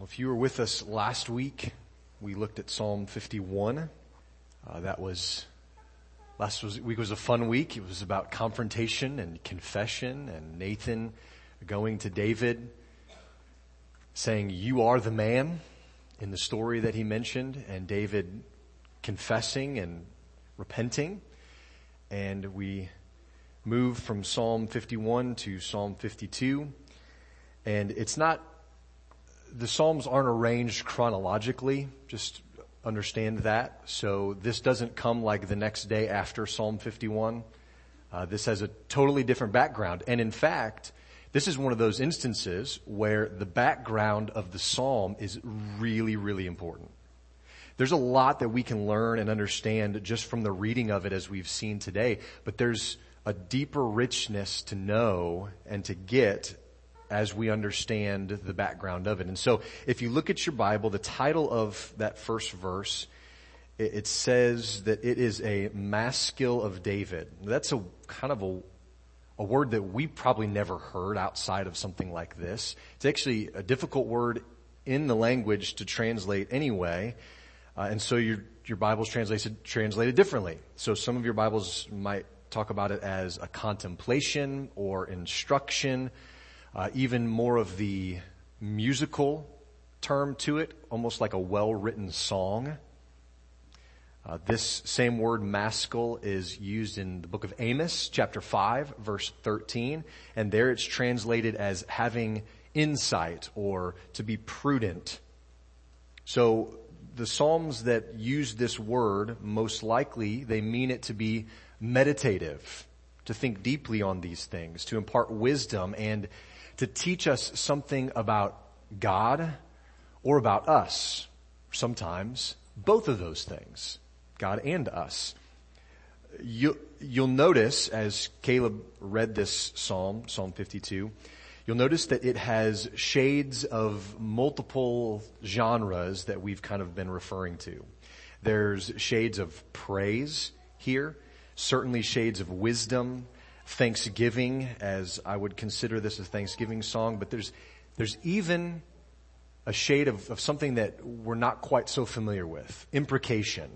Well, if you were with us last week, we looked at Psalm 51. Uh, that was last was, week was a fun week. It was about confrontation and confession, and Nathan going to David, saying, "You are the man." In the story that he mentioned, and David confessing and repenting, and we move from Psalm 51 to Psalm 52, and it's not the Psalms aren't arranged chronologically, just understand that. So this doesn't come like the next day after Psalm 51. Uh, this has a totally different background. And in fact, this is one of those instances where the background of the Psalm is really, really important. There's a lot that we can learn and understand just from the reading of it as we've seen today, but there's a deeper richness to know and to get as we understand the background of it. And so if you look at your Bible, the title of that first verse, it, says that it is a maskil of David. That's a kind of a, a word that we probably never heard outside of something like this. It's actually a difficult word in the language to translate anyway. Uh, and so your, your Bible's translated, translated differently. So some of your Bibles might talk about it as a contemplation or instruction uh, even more of the musical term to it, almost like a well-written song. Uh, this same word maskil is used in the book of Amos, chapter 5, verse 13, and there it's translated as having insight or to be prudent. So the Psalms that use this word, most likely they mean it to be meditative, to think deeply on these things, to impart wisdom and to teach us something about God or about us. Sometimes both of those things, God and us. You, you'll notice as Caleb read this psalm, Psalm 52, you'll notice that it has shades of multiple genres that we've kind of been referring to. There's shades of praise here, certainly shades of wisdom, thanksgiving as I would consider this a thanksgiving song, but there's, there's even a shade of, of something that we're not quite so familiar with. Imprecation.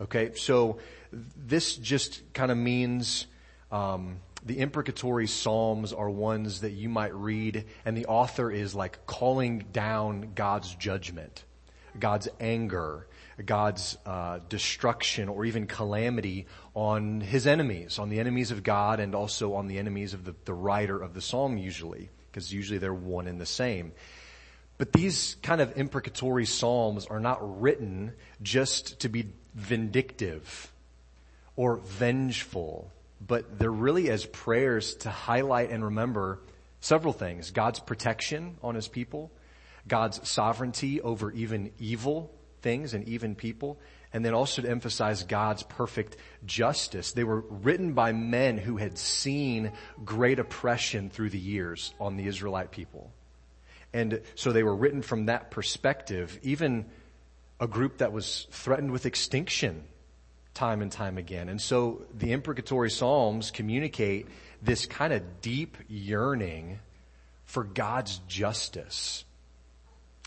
Okay, so this just kind of means, um, the imprecatory psalms are ones that you might read and the author is like calling down God's judgment, God's anger, God's uh, destruction or even calamity on his enemies, on the enemies of God and also on the enemies of the, the writer of the psalm usually, because usually they're one and the same. But these kind of imprecatory psalms are not written just to be vindictive or vengeful, but they're really as prayers to highlight and remember several things. God's protection on his people, God's sovereignty over even evil things and even people, and then also to emphasize God's perfect justice. They were written by men who had seen great oppression through the years on the Israelite people. And so they were written from that perspective, even a group that was threatened with extinction time and time again. And so the imprecatory Psalms communicate this kind of deep yearning for God's justice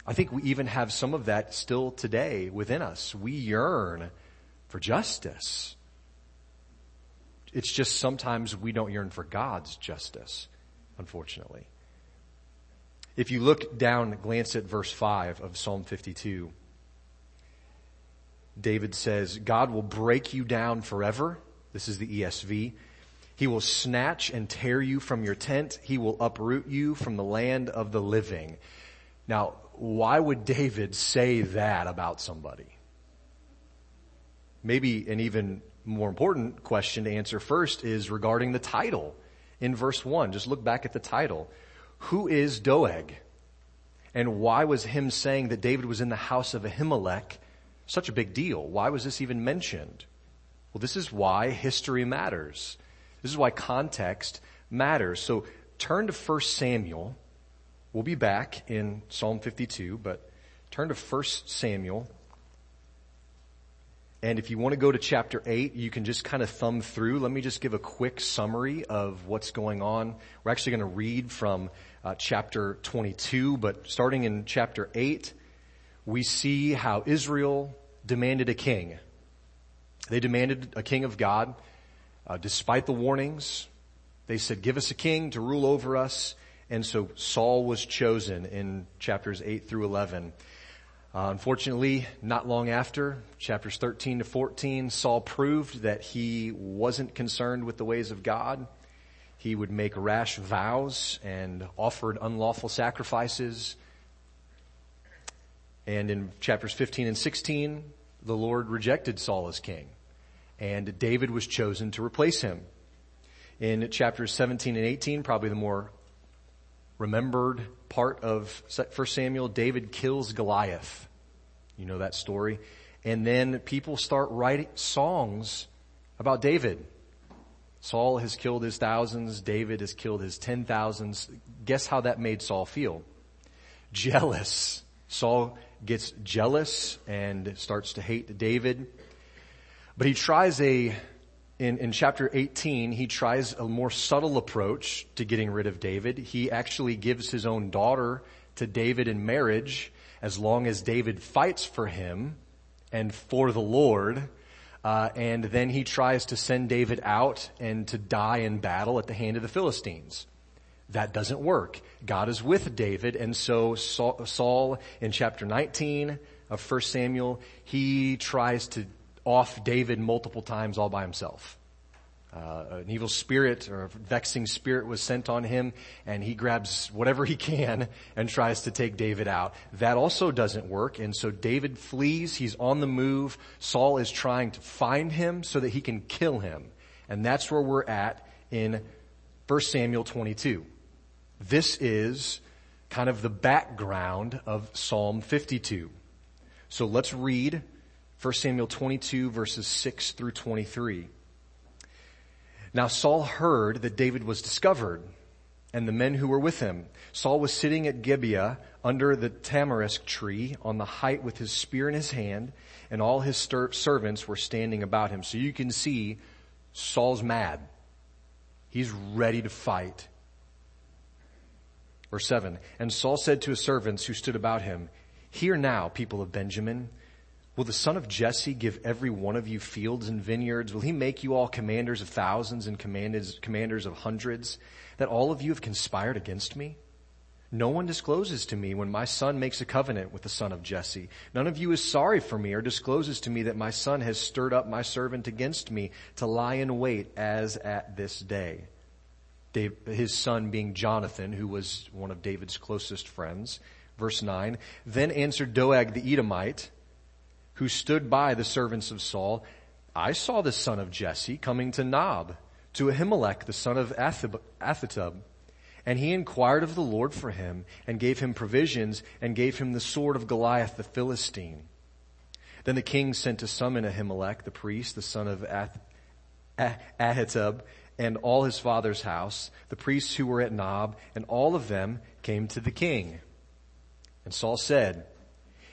I think we even have some of that still today within us. We yearn for justice. It's just sometimes we don't yearn for God's justice, unfortunately. If you look down, glance at verse 5 of Psalm 52, David says, God will break you down forever. This is the ESV. He will snatch and tear you from your tent. He will uproot you from the land of the living. Now, why would David say that about somebody? Maybe an even more important question to answer first is regarding the title in verse 1. Just look back at the title. Who is Doeg? And why was him saying that David was in the house of Ahimelech such a big deal? Why was this even mentioned? Well, this is why history matters. This is why context matters. So turn to 1 Samuel We'll be back in Psalm 52, but turn to 1 Samuel. And if you want to go to chapter 8, you can just kind of thumb through. Let me just give a quick summary of what's going on. We're actually going to read from uh, chapter 22, but starting in chapter 8, we see how Israel demanded a king. They demanded a king of God, uh, despite the warnings. They said, give us a king to rule over us. And so Saul was chosen in chapters 8 through 11. Uh, unfortunately, not long after, chapters 13 to 14, Saul proved that he wasn't concerned with the ways of God. He would make rash vows and offered unlawful sacrifices. And in chapters 15 and 16, the Lord rejected Saul as king. And David was chosen to replace him. In chapters 17 and 18, probably the more remembered part of 1 Samuel, David kills Goliath. You know that story. And then people start writing songs about David. Saul has killed his thousands, David has killed his ten thousands. Guess how that made Saul feel? Jealous. Saul gets jealous and starts to hate David. But he tries a in, in chapter 18, he tries a more subtle approach to getting rid of David. He actually gives his own daughter to David in marriage as long as David fights for him and for the Lord. Uh, and then he tries to send David out and to die in battle at the hand of the Philistines. That doesn't work. God is with David, and so Saul in chapter 19 of 1 Samuel, he tries to off David multiple times all by himself. Uh, an evil spirit or a vexing spirit was sent on him and he grabs whatever he can and tries to take David out. That also doesn't work and so David flees, he's on the move. Saul is trying to find him so that he can kill him. And that's where we're at in 1 Samuel 22. This is kind of the background of Psalm 52. So let's read 1 Samuel 22 verses 6 through 23. Now Saul heard that David was discovered and the men who were with him. Saul was sitting at Gibeah under the tamarisk tree on the height with his spear in his hand and all his servants were standing about him. So you can see Saul's mad. He's ready to fight. Verse 7. And Saul said to his servants who stood about him, Hear now, people of Benjamin, Will the son of Jesse give every one of you fields and vineyards? Will he make you all commanders of thousands and commanders of hundreds? That all of you have conspired against me? No one discloses to me when my son makes a covenant with the son of Jesse. None of you is sorry for me or discloses to me that my son has stirred up my servant against me to lie in wait as at this day. Dave, his son being Jonathan, who was one of David's closest friends. Verse 9. Then answered Doeg the Edomite, who stood by the servants of Saul, I saw the son of Jesse coming to Nob, to Ahimelech the son of Ahitub, and he inquired of the Lord for him, and gave him provisions, and gave him the sword of Goliath the Philistine. Then the king sent to summon Ahimelech the priest, the son of Ahitub, and all his father's house, the priests who were at Nob, and all of them came to the king. And Saul said,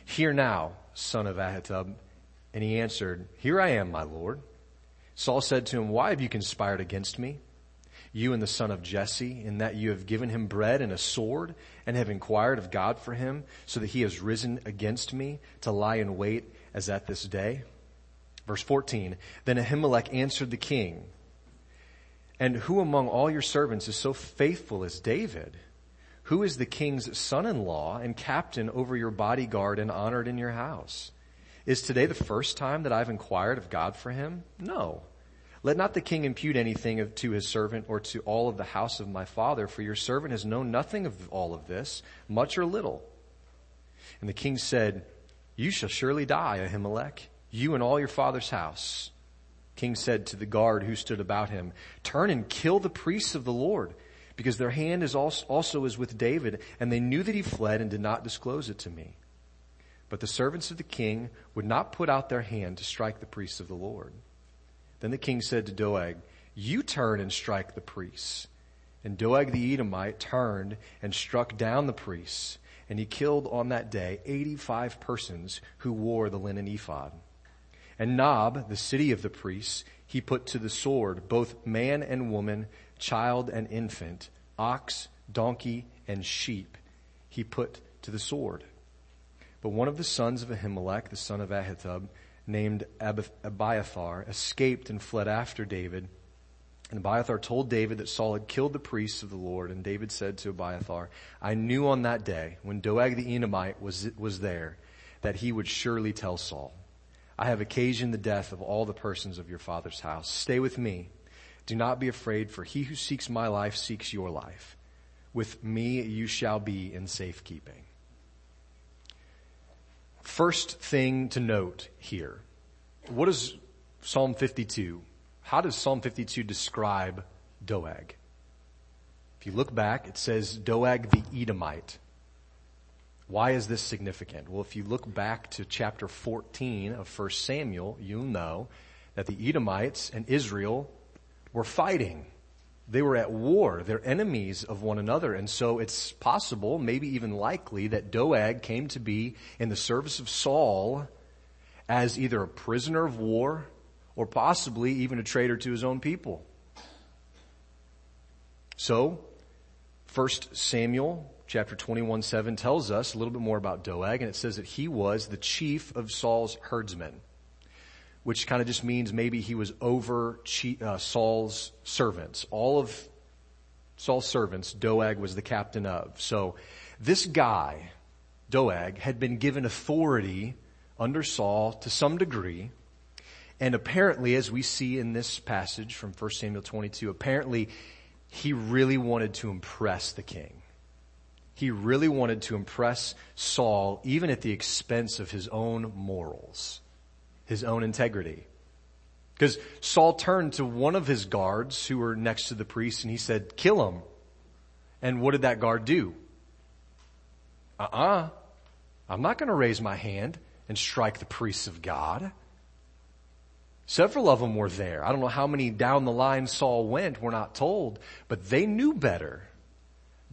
Hear now, son of Ahitub? And he answered, Here I am, my Lord. Saul said to him, Why have you conspired against me? You and the son of Jesse, in that you have given him bread and a sword, and have inquired of God for him, so that he has risen against me to lie in wait as at this day? Verse 14, Then Ahimelech answered the king, And who among all your servants is so faithful as David? Who is the king's son-in-law and captain over your bodyguard and honored in your house? Is today the first time that I've inquired of God for him? No. Let not the king impute anything to his servant or to all of the house of my father, for your servant has known nothing of all of this, much or little. And the king said, You shall surely die, Ahimelech, you and all your father's house. King said to the guard who stood about him, Turn and kill the priests of the Lord because their hand is also, is with David, and they knew that he fled and did not disclose it to me. But the servants of the king would not put out their hand to strike the priests of the Lord. Then the king said to Doeg, You turn and strike the priests. And Doeg the Edomite turned and struck down the priests, and he killed on that day 85 persons who wore the linen ephod. And Nob, the city of the priests, he put to the sword, both man and woman, child and infant, ox, donkey, and sheep he put to the sword. But one of the sons of Ahimelech, the son of Ahitub, named Abiathar, escaped and fled after David. And Abiathar told David that Saul had killed the priests of the Lord. And David said to Abiathar, I knew on that day when Doeg the Edomite was, was there that he would surely tell Saul, I have occasioned the death of all the persons of your father's house. Stay with me. Do not be afraid, for he who seeks my life seeks your life. With me you shall be in safekeeping. First thing to note here. What is Psalm 52? How does Psalm 52 describe Doeg? If you look back, it says Doeg the Edomite. Why is this significant? Well, if you look back to chapter 14 of 1 Samuel, you'll know that the Edomites and Israel were fighting. They were at war. They're enemies of one another. And so it's possible, maybe even likely, that Doeg came to be in the service of Saul as either a prisoner of war or possibly even a traitor to his own people. So, 1 Samuel chapter 21 7 tells us a little bit more about Doeg and it says that he was the chief of Saul's herdsmen which kind of just means maybe he was over uh, Saul's servants. All of Saul's servants, Doeg was the captain of. So this guy, Doeg, had been given authority under Saul to some degree. And apparently, as we see in this passage from 1 Samuel 22, apparently he really wanted to impress the king. He really wanted to impress Saul, even at the expense of his own morals his own integrity. Because Saul turned to one of his guards who were next to the priest and he said, kill him. And what did that guard do? Uh-uh. I'm not going to raise my hand and strike the priests of God. Several of them were there. I don't know how many down the line Saul went, we're not told, but they knew better.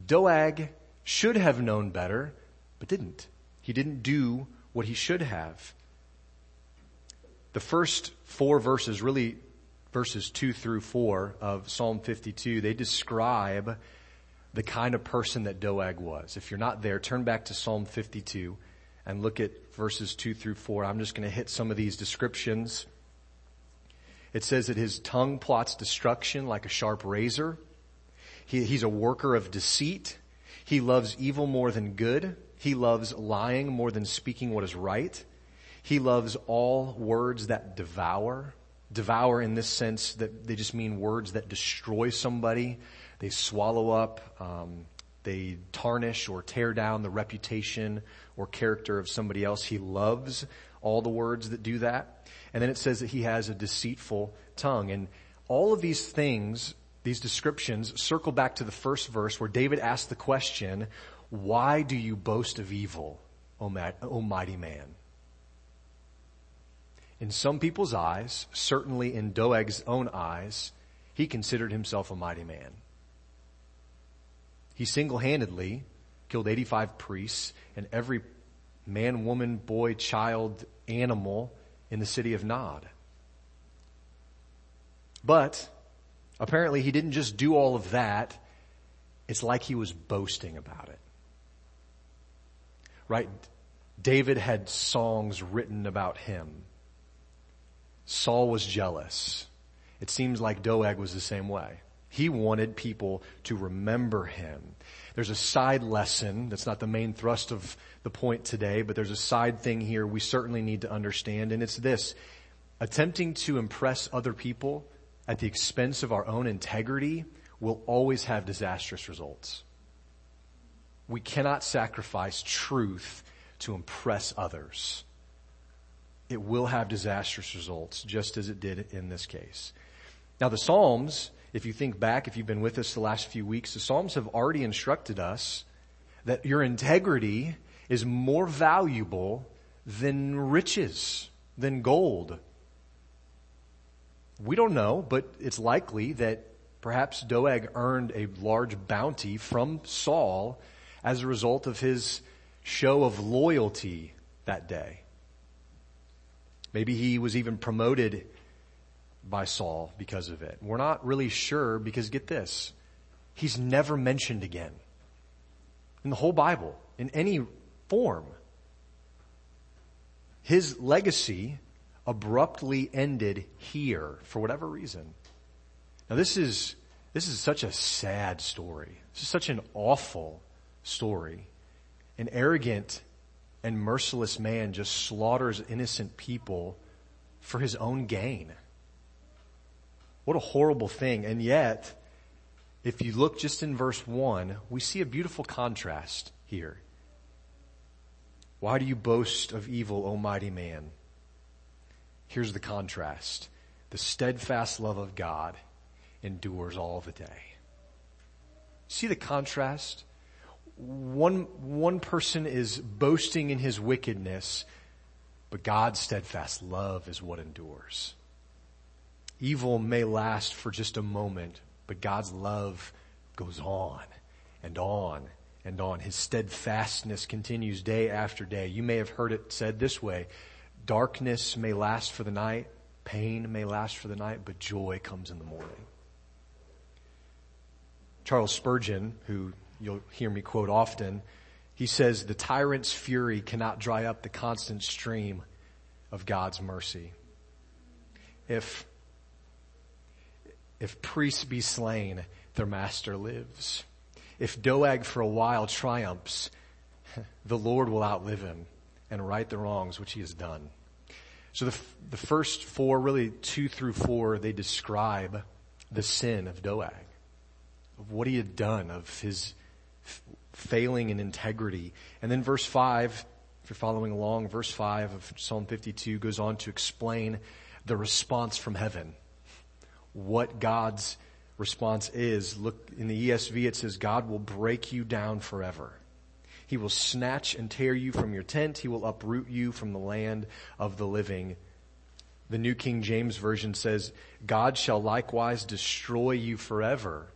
Doeg should have known better, but didn't. He didn't do what he should have. The first four verses, really verses two through four of Psalm 52, they describe the kind of person that Doeg was. If you're not there, turn back to Psalm 52 and look at verses two through four. I'm just going to hit some of these descriptions. It says that his tongue plots destruction like a sharp razor. He, he's a worker of deceit. He loves evil more than good. He loves lying more than speaking what is right. He loves all words that devour. Devour in this sense that they just mean words that destroy somebody. They swallow up, um, they tarnish or tear down the reputation or character of somebody else. He loves all the words that do that. And then it says that he has a deceitful tongue. And all of these things, these descriptions circle back to the first verse where David asked the question, why do you boast of evil, O mighty man? In some people's eyes, certainly in Doeg's own eyes, he considered himself a mighty man. He single-handedly killed 85 priests and every man, woman, boy, child, animal in the city of Nob. But apparently he didn't just do all of that. It's like he was boasting about it. Right? David had songs written about him. Saul was jealous. It seems like Doeg was the same way. He wanted people to remember him. There's a side lesson that's not the main thrust of the point today, but there's a side thing here we certainly need to understand, and it's this. Attempting to impress other people at the expense of our own integrity will always have disastrous results. We cannot sacrifice truth to impress others it will have disastrous results, just as it did in this case. Now the Psalms, if you think back, if you've been with us the last few weeks, the Psalms have already instructed us that your integrity is more valuable than riches, than gold. We don't know, but it's likely that perhaps Doeg earned a large bounty from Saul as a result of his show of loyalty that day. Maybe he was even promoted by Saul because of it. We're not really sure because get this, he's never mentioned again. in the whole Bible, in any form. His legacy abruptly ended here for whatever reason. Now this is, this is such a sad story. This is such an awful story. An arrogant and merciless man just slaughters innocent people for his own gain. What a horrible thing. And yet, if you look just in verse one, we see a beautiful contrast here. Why do you boast of evil, O mighty man? Here's the contrast. The steadfast love of God endures all the day. See the contrast? One, one person is boasting in his wickedness, but God's steadfast love is what endures. Evil may last for just a moment, but God's love goes on and on and on. His steadfastness continues day after day. You may have heard it said this way. Darkness may last for the night, pain may last for the night, but joy comes in the morning. Charles Spurgeon, who you'll hear me quote often, he says, the tyrant's fury cannot dry up the constant stream of God's mercy. If, if priests be slain, their master lives. If Doeg for a while triumphs, the Lord will outlive him and right the wrongs which he has done. So the, the first four, really two through four, they describe the sin of Doeg, of what he had done, of his failing in integrity. And then verse five, if you're following along, verse five of Psalm 52 goes on to explain the response from heaven. What God's response is. Look, in the ESV it says, God will break you down forever. He will snatch and tear you from your tent. He will uproot you from the land of the living. The New King James Version says, God shall likewise destroy you forever.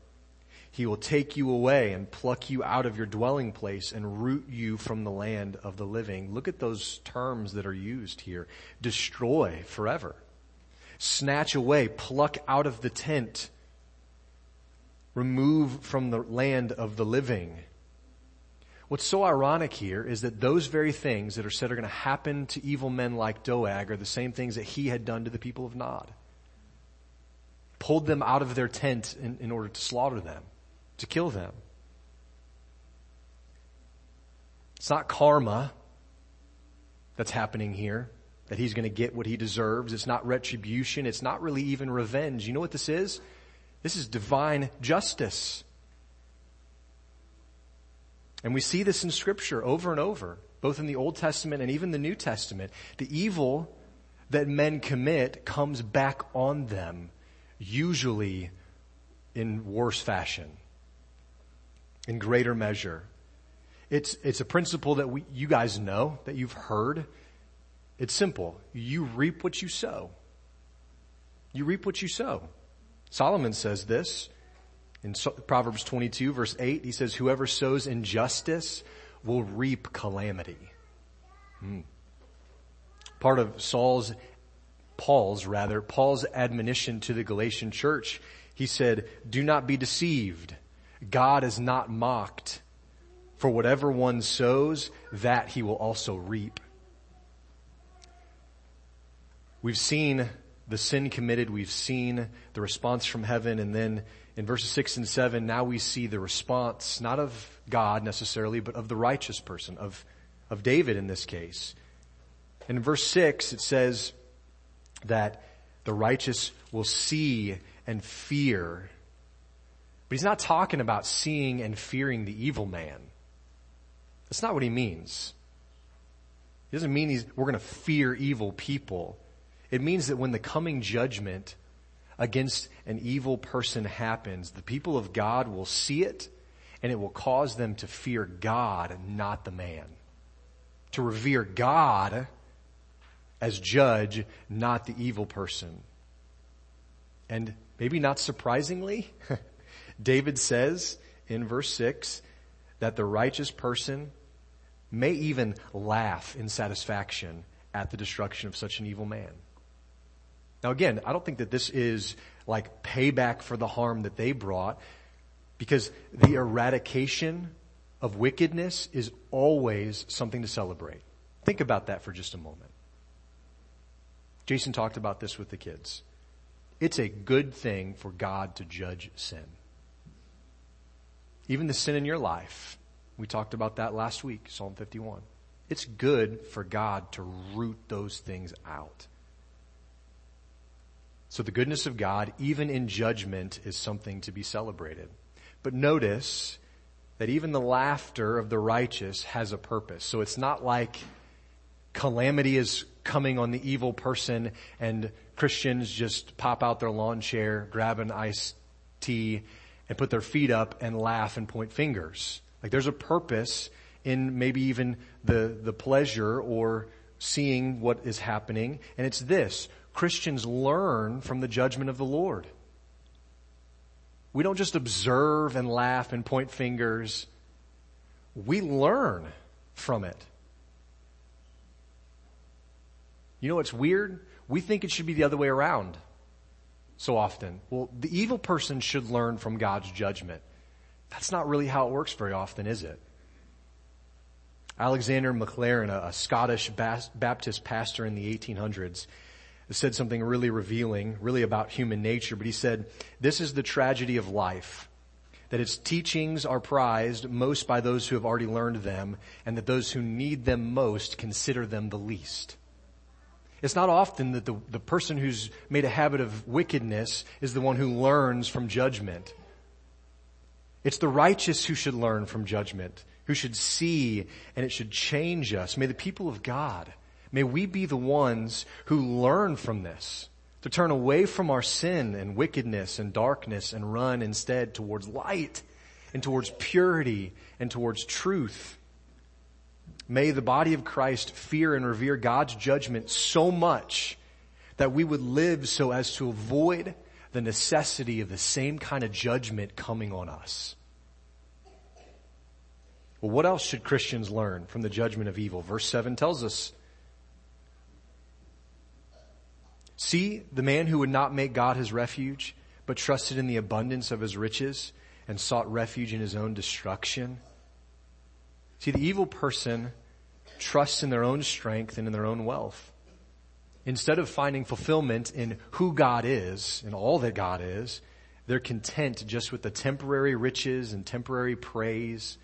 He will take you away and pluck you out of your dwelling place and root you from the land of the living. Look at those terms that are used here. Destroy forever. Snatch away, pluck out of the tent, remove from the land of the living. What's so ironic here is that those very things that are said are going to happen to evil men like Doeg are the same things that he had done to the people of Nob. Pulled them out of their tent in, in order to slaughter them, to kill them. It's not karma that's happening here, that he's going to get what he deserves. It's not retribution. It's not really even revenge. You know what this is? This is divine justice. And we see this in scripture over and over, both in the Old Testament and even the New Testament. The evil that men commit comes back on them, usually in worse fashion, in greater measure. It's, it's a principle that we, you guys know, that you've heard. It's simple. You reap what you sow. You reap what you sow. Solomon says this in Proverbs 22 verse 8, he says, whoever sows injustice will reap calamity. Hmm. Part of Saul's, Paul's rather, Paul's admonition to the Galatian church, he said, do not be deceived. God is not mocked. For whatever one sows, that he will also reap. We've seen the sin committed, we've seen the response from heaven, and then in verses 6 and 7, now we see the response, not of God necessarily, but of the righteous person, of, of David in this case. And in verse 6, it says that the righteous will see and fear. But he's not talking about seeing and fearing the evil man. That's not what he means. He doesn't mean we're going to fear evil people. It means that when the coming judgment against an evil person happens, the people of God will see it and it will cause them to fear God not the man. To revere God as judge, not the evil person. And maybe not surprisingly, David says in verse 6 that the righteous person may even laugh in satisfaction at the destruction of such an evil man. Now again, I don't think that this is like payback for the harm that they brought because the eradication of wickedness is always something to celebrate. Think about that for just a moment. Jason talked about this with the kids. It's a good thing for God to judge sin. Even the sin in your life. We talked about that last week, Psalm 51. It's good for God to root those things out. So the goodness of God, even in judgment, is something to be celebrated. But notice that even the laughter of the righteous has a purpose. So it's not like calamity is coming on the evil person and Christians just pop out their lawn chair, grab an iced tea, and put their feet up and laugh and point fingers. Like there's a purpose in maybe even the, the pleasure or seeing what is happening. And it's this. Christians learn from the judgment of the Lord. We don't just observe and laugh and point fingers. We learn from it. You know what's weird? We think it should be the other way around so often. Well, the evil person should learn from God's judgment. That's not really how it works very often, is it? Alexander Maclaren, a, Scottish Baptist pastor in the 1800s, said something really revealing, really about human nature, but he said, this is the tragedy of life. That its teachings are prized most by those who have already learned them, and that those who need them most consider them the least. It's not often that the, the person who's made a habit of wickedness is the one who learns from judgment. It's the righteous who should learn from judgment, who should see and it should change us. May the people of God May we be the ones who learn from this to turn away from our sin and wickedness and darkness and run instead towards light and towards purity and towards truth. May the body of Christ fear and revere God's judgment so much that we would live so as to avoid the necessity of the same kind of judgment coming on us. Well, what else should Christians learn from the judgment of evil? Verse 7 tells us See the man who would not make God his refuge, but trusted in the abundance of his riches and sought refuge in his own destruction. See, the evil person trusts in their own strength and in their own wealth. Instead of finding fulfillment in who God is and all that God is, they're content just with the temporary riches and temporary praise,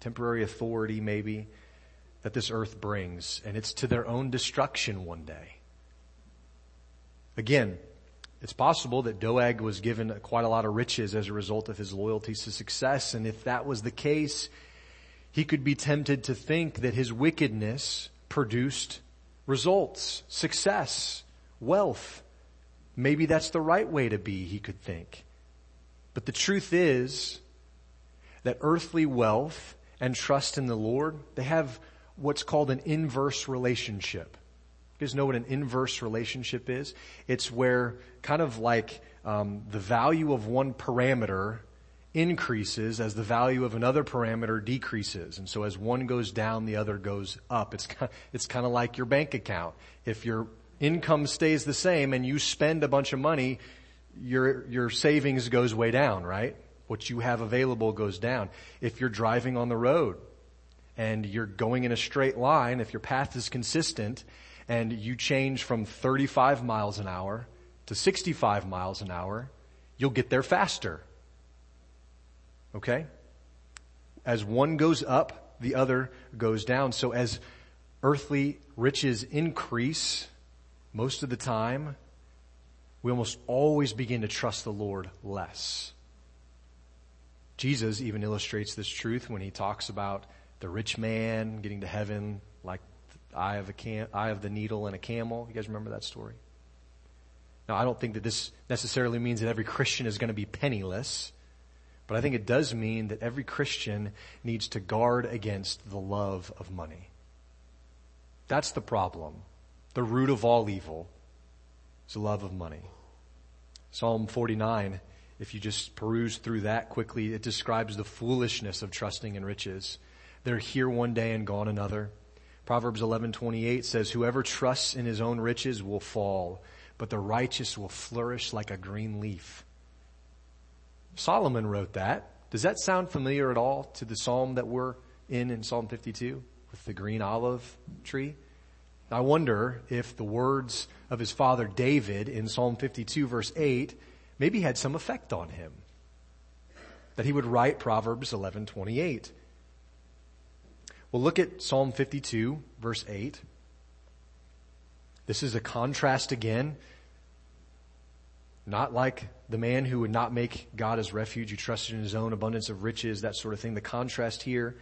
temporary authority maybe, that this earth brings. And it's to their own destruction one day. Again, it's possible that Doeg was given quite a lot of riches as a result of his loyalty to success. And if that was the case, he could be tempted to think that his wickedness produced results, success, wealth. Maybe that's the right way to be, he could think. But the truth is that earthly wealth and trust in the Lord, they have what's called an inverse relationship. You guys know what an inverse relationship is? It's where kind of like um, the value of one parameter increases as the value of another parameter decreases. And so as one goes down, the other goes up. It's kind of, it's kind of like your bank account. If your income stays the same and you spend a bunch of money, your, your savings goes way down, right? What you have available goes down. If you're driving on the road and you're going in a straight line, if your path is consistent and you change from 35 miles an hour to 65 miles an hour, you'll get there faster. Okay? As one goes up, the other goes down. So as earthly riches increase, most of the time, we almost always begin to trust the Lord less. Jesus even illustrates this truth when he talks about the rich man getting to heaven like eye of a cam, eye of the needle and a camel. You guys remember that story? Now, I don't think that this necessarily means that every Christian is going to be penniless, but I think it does mean that every Christian needs to guard against the love of money. That's the problem. The root of all evil is the love of money. Psalm 49, if you just peruse through that quickly, it describes the foolishness of trusting in riches. They're here one day and gone another. Proverbs 11:28 says whoever trusts in his own riches will fall, but the righteous will flourish like a green leaf. Solomon wrote that. Does that sound familiar at all to the psalm that we're in in Psalm 52 with the green olive tree? I wonder if the words of his father David in Psalm 52 verse 8 maybe had some effect on him. That he would write Proverbs 11:28. Well, look at Psalm 52 verse 8. This is a contrast again. Not like the man who would not make God his refuge, who trusted in his own abundance of riches, that sort of thing. The contrast here,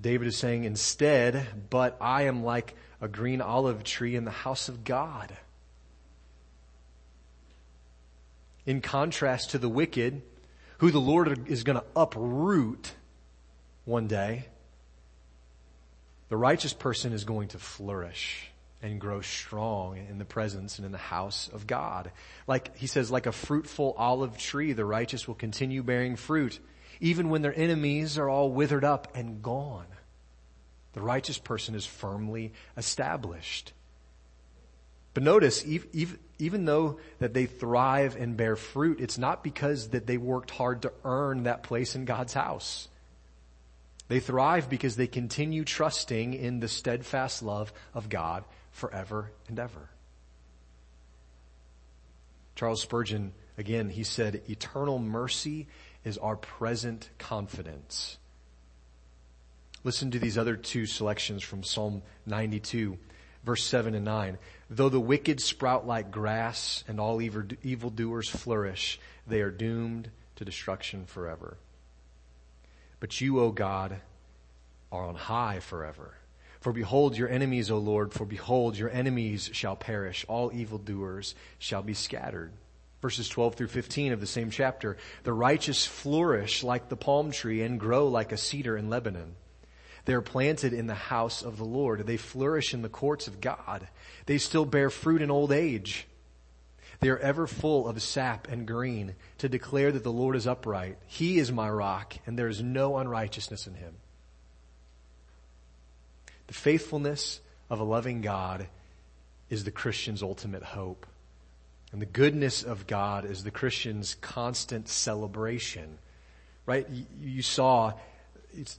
David is saying instead, but I am like a green olive tree in the house of God. In contrast to the wicked, who the Lord is going to uproot one day, the righteous person is going to flourish and grow strong in the presence and in the house of God. Like he says, like a fruitful olive tree, the righteous will continue bearing fruit, even when their enemies are all withered up and gone. The righteous person is firmly established. But notice, even though that they thrive and bear fruit, it's not because that they worked hard to earn that place in God's house. They thrive because they continue trusting in the steadfast love of God forever and ever. Charles Spurgeon, again, he said, eternal mercy is our present confidence. Listen to these other two selections from Psalm 92, verse 7 and 9. Though the wicked sprout like grass and all evildoers flourish, they are doomed to destruction forever. But you, O God, are on high forever. For behold your enemies, O Lord, for behold your enemies shall perish. All evildoers shall be scattered. Verses 12 through 15 of the same chapter. The righteous flourish like the palm tree and grow like a cedar in Lebanon. They are planted in the house of the Lord. They flourish in the courts of God. They still bear fruit in old age. They are ever full of sap and green to declare that the Lord is upright. He is my rock and there is no unrighteousness in him. The faithfulness of a loving God is the Christian's ultimate hope. And the goodness of God is the Christian's constant celebration. Right? You saw,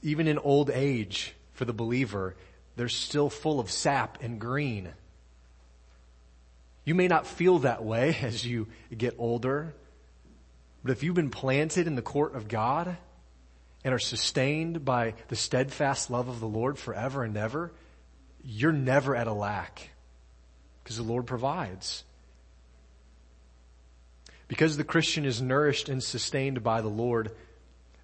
even in old age for the believer, they're still full of sap and green. You may not feel that way as you get older, but if you've been planted in the court of God, and are sustained by the steadfast love of the Lord forever and ever, you're never at a lack because the Lord provides. Because the Christian is nourished and sustained by the Lord,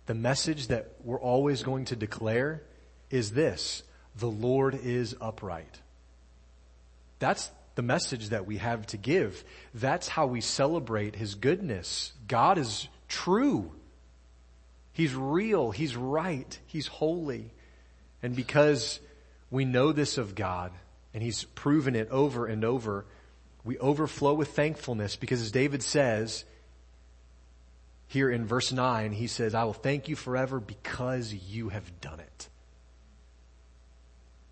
the message that we're always going to declare is this, the Lord is upright. That's the message that we have to give. That's how we celebrate His goodness. God is true. He's real. He's right. He's holy. And because we know this of God and He's proven it over and over, we overflow with thankfulness because as David says, here in verse 9, he says, I will thank you forever because you have done it.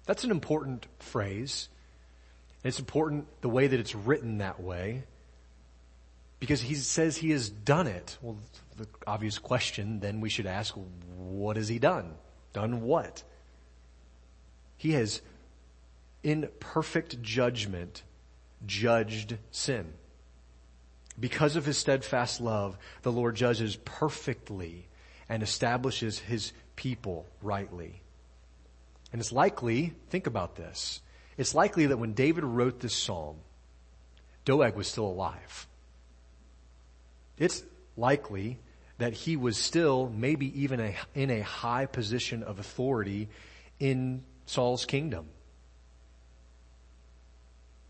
That's an important phrase. It's important the way that it's written that way because he says he has done it. Well, the obvious question then we should ask, what has he done? Done what? He has, in perfect judgment, judged sin. Because of his steadfast love, the Lord judges perfectly and establishes his people rightly. And it's likely, think about this, it's likely that when David wrote this psalm, Doeg was still alive. It's likely that he was still maybe even a, in a high position of authority in Saul's kingdom.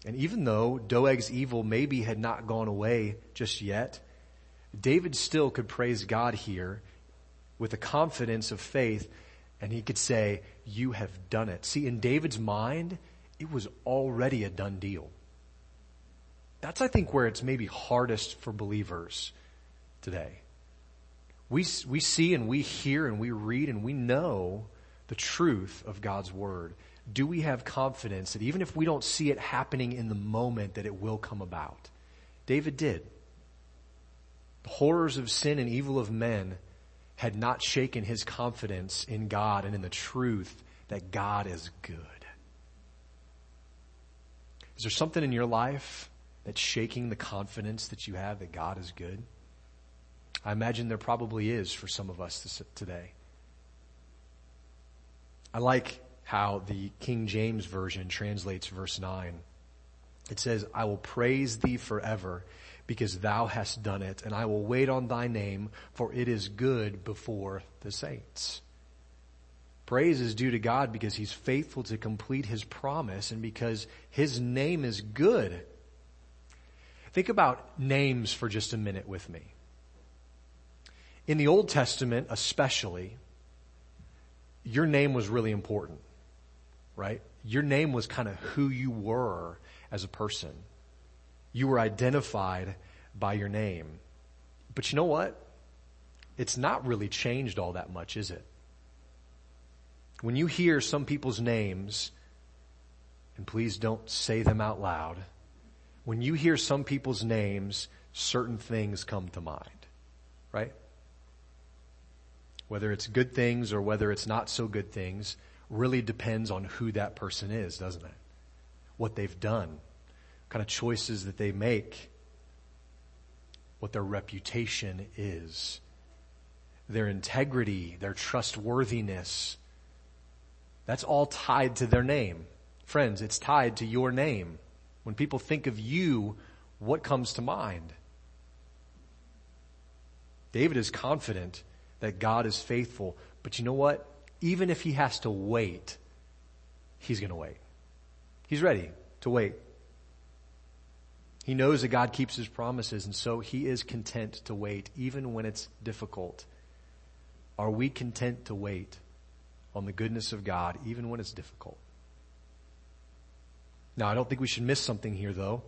And even though Doeg's evil maybe had not gone away just yet, David still could praise God here with a confidence of faith and he could say, you have done it. See, in David's mind, it was already a done deal. That's, I think, where it's maybe hardest for believers today. We, we see and we hear and we read and we know the truth of God's Word. Do we have confidence that even if we don't see it happening in the moment that it will come about? David did. The horrors of sin and evil of men had not shaken his confidence in God and in the truth that God is good. Is there something in your life that's shaking the confidence that you have that God is good? I imagine there probably is for some of us today. I like how the King James Version translates verse 9. It says, I will praise thee forever because thou hast done it, and I will wait on thy name, for it is good before the saints. Praise is due to God because he's faithful to complete his promise and because his name is good. Think about names for just a minute with me. In the Old Testament, especially, your name was really important, right? Your name was kind of who you were as a person. You were identified by your name. But you know what? It's not really changed all that much, is it? When you hear some people's names, and please don't say them out loud, when you hear some people's names, certain things come to mind, right? Whether it's good things or whether it's not so good things really depends on who that person is, doesn't it? What they've done, kind of choices that they make, what their reputation is, their integrity, their trustworthiness, that's all tied to their name. Friends, it's tied to your name. When people think of you, what comes to mind? David is confident that God is faithful, but you know what? Even if he has to wait, he's going to wait. He's ready to wait. He knows that God keeps his promises, and so he is content to wait, even when it's difficult. Are we content to wait? on the goodness of God, even when it's difficult. Now, I don't think we should miss something here, though.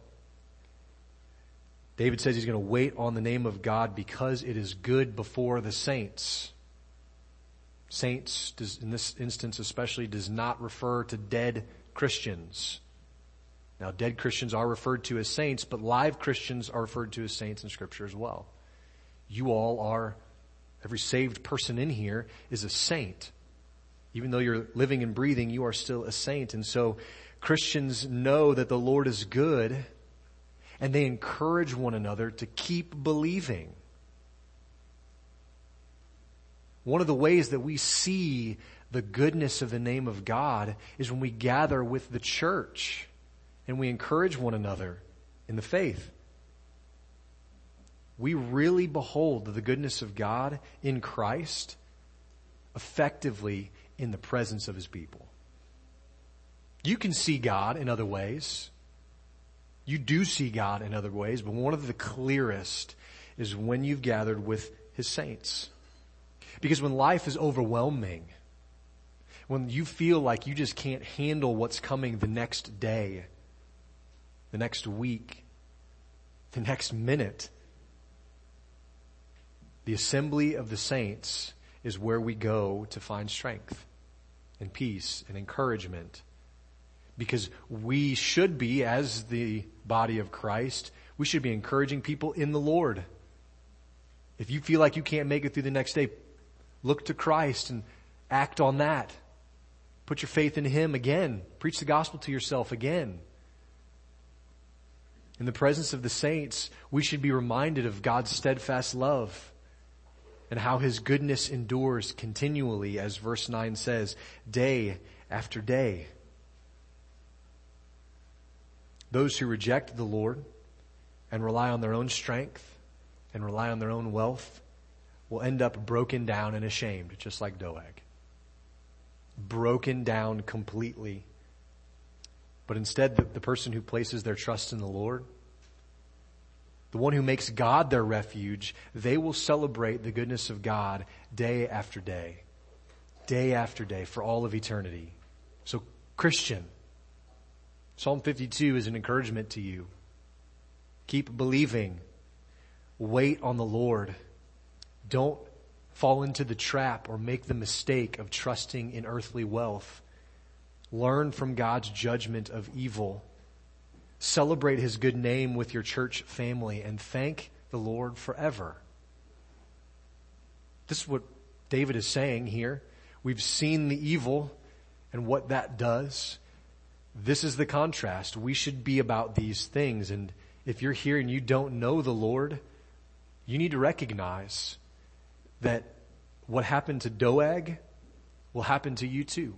David says he's going to wait on the name of God because it is good before the saints. Saints, in this instance especially, does not refer to dead Christians. Now, dead Christians are referred to as saints, but live Christians are referred to as saints in Scripture as well. You all are, every saved person in here is a saint. Even though you're living and breathing, you are still a saint. And so Christians know that the Lord is good and they encourage one another to keep believing. One of the ways that we see the goodness of the name of God is when we gather with the church and we encourage one another in the faith. We really behold the goodness of God in Christ effectively in the presence of his people. You can see God in other ways. You do see God in other ways, but one of the clearest is when you've gathered with his saints. Because when life is overwhelming, when you feel like you just can't handle what's coming the next day, the next week, the next minute, the assembly of the saints is where we go to find strength and peace and encouragement. Because we should be, as the body of Christ, we should be encouraging people in the Lord. If you feel like you can't make it through the next day, look to Christ and act on that. Put your faith in Him again. Preach the gospel to yourself again. In the presence of the saints, we should be reminded of God's steadfast love and how his goodness endures continually, as verse 9 says, day after day. Those who reject the Lord and rely on their own strength and rely on their own wealth will end up broken down and ashamed, just like Doeg. Broken down completely. But instead, the, the person who places their trust in the Lord the one who makes God their refuge, they will celebrate the goodness of God day after day, day after day for all of eternity. So Christian, Psalm 52 is an encouragement to you. Keep believing. Wait on the Lord. Don't fall into the trap or make the mistake of trusting in earthly wealth. Learn from God's judgment of evil Celebrate his good name with your church family and thank the Lord forever. This is what David is saying here. We've seen the evil and what that does. This is the contrast. We should be about these things. And if you're here and you don't know the Lord, you need to recognize that what happened to Doeg will happen to you too.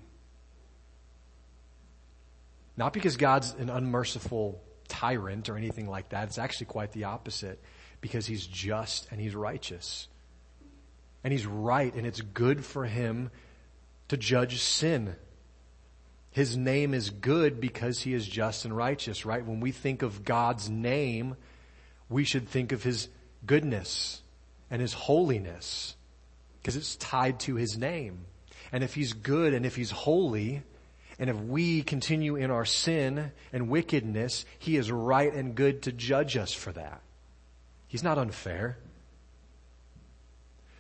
Not because God's an unmerciful tyrant or anything like that. It's actually quite the opposite because he's just and he's righteous. And he's right and it's good for him to judge sin. His name is good because he is just and righteous, right? When we think of God's name, we should think of his goodness and his holiness because it's tied to his name. And if he's good and if he's holy, and if we continue in our sin and wickedness, he is right and good to judge us for that. He's not unfair.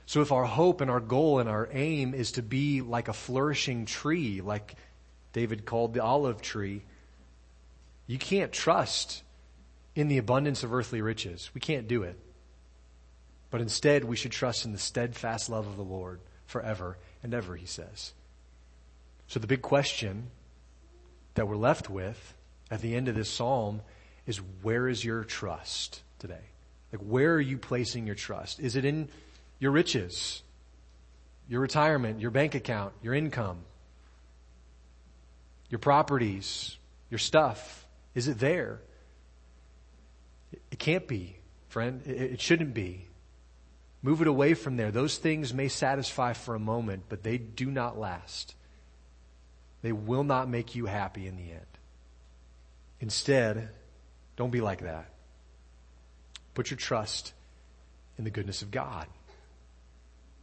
So if our hope and our goal and our aim is to be like a flourishing tree, like David called the olive tree, you can't trust in the abundance of earthly riches. We can't do it. But instead, we should trust in the steadfast love of the Lord forever and ever, he says. So the big question that we're left with at the end of this psalm is where is your trust today? Like where are you placing your trust? Is it in your riches, your retirement, your bank account, your income, your properties, your stuff? Is it there? It can't be, friend. It shouldn't be. Move it away from there. Those things may satisfy for a moment, but they do not last. They will not make you happy in the end. Instead, don't be like that. Put your trust in the goodness of God,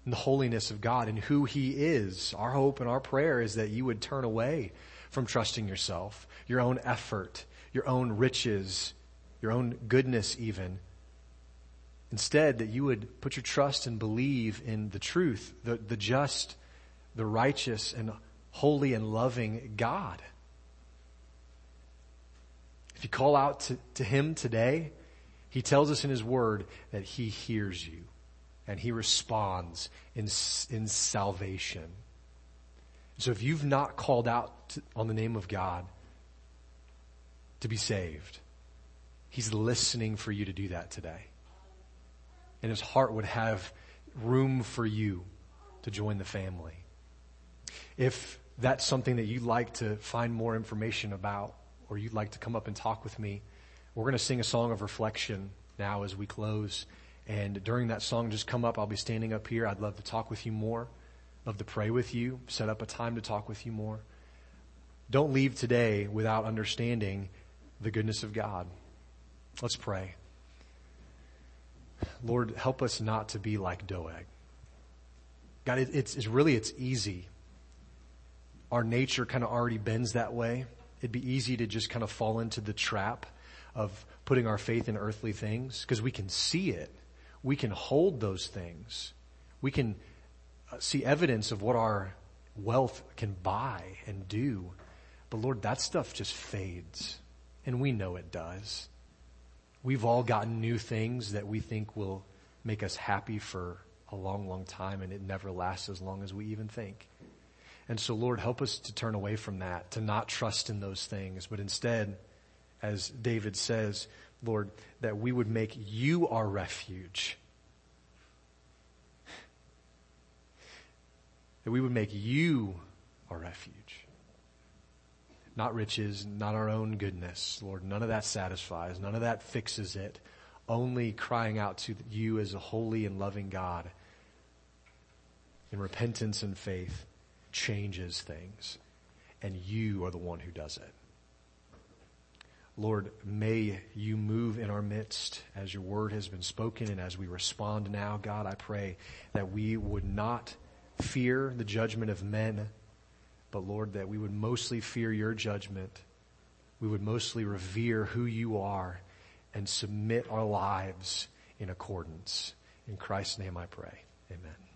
in the holiness of God, in who He is. Our hope and our prayer is that you would turn away from trusting yourself, your own effort, your own riches, your own goodness even. Instead, that you would put your trust and believe in the truth, the, the just, the righteous, and holy and loving God. If you call out to, to Him today, He tells us in His Word that He hears you and He responds in, in salvation. So if you've not called out to, on the name of God to be saved, He's listening for you to do that today. And His heart would have room for you to join the family. If that's something that you'd like to find more information about, or you'd like to come up and talk with me, we're going to sing a song of reflection now as we close. And during that song, just come up. I'll be standing up here. I'd love to talk with you more, love to pray with you, set up a time to talk with you more. Don't leave today without understanding the goodness of God. Let's pray. Lord, help us not to be like Doeg. God, it's, it's really, it's easy our nature kind of already bends that way. It'd be easy to just kind of fall into the trap of putting our faith in earthly things because we can see it. We can hold those things. We can Uh, see evidence of what our wealth can buy and do. But Lord, that stuff just fades. And we know it does. We've all gotten new things that we think will make us happy for a long, long time and it never lasts as long as we even think. And so Lord, help us to turn away from that, to not trust in those things, but instead, as David says, Lord, that we would make you our refuge. That we would make you our refuge. Not riches, not our own goodness. Lord, none of that satisfies. None of that fixes it. Only crying out to you as a holy and loving God in repentance and faith changes things, and you are the one who does it. Lord, may you move in our midst as your word has been spoken and as we respond now, God, I pray that we would not fear the judgment of men, but Lord, that we would mostly fear your judgment. We would mostly revere who you are and submit our lives in accordance. In Christ's name I pray. Amen.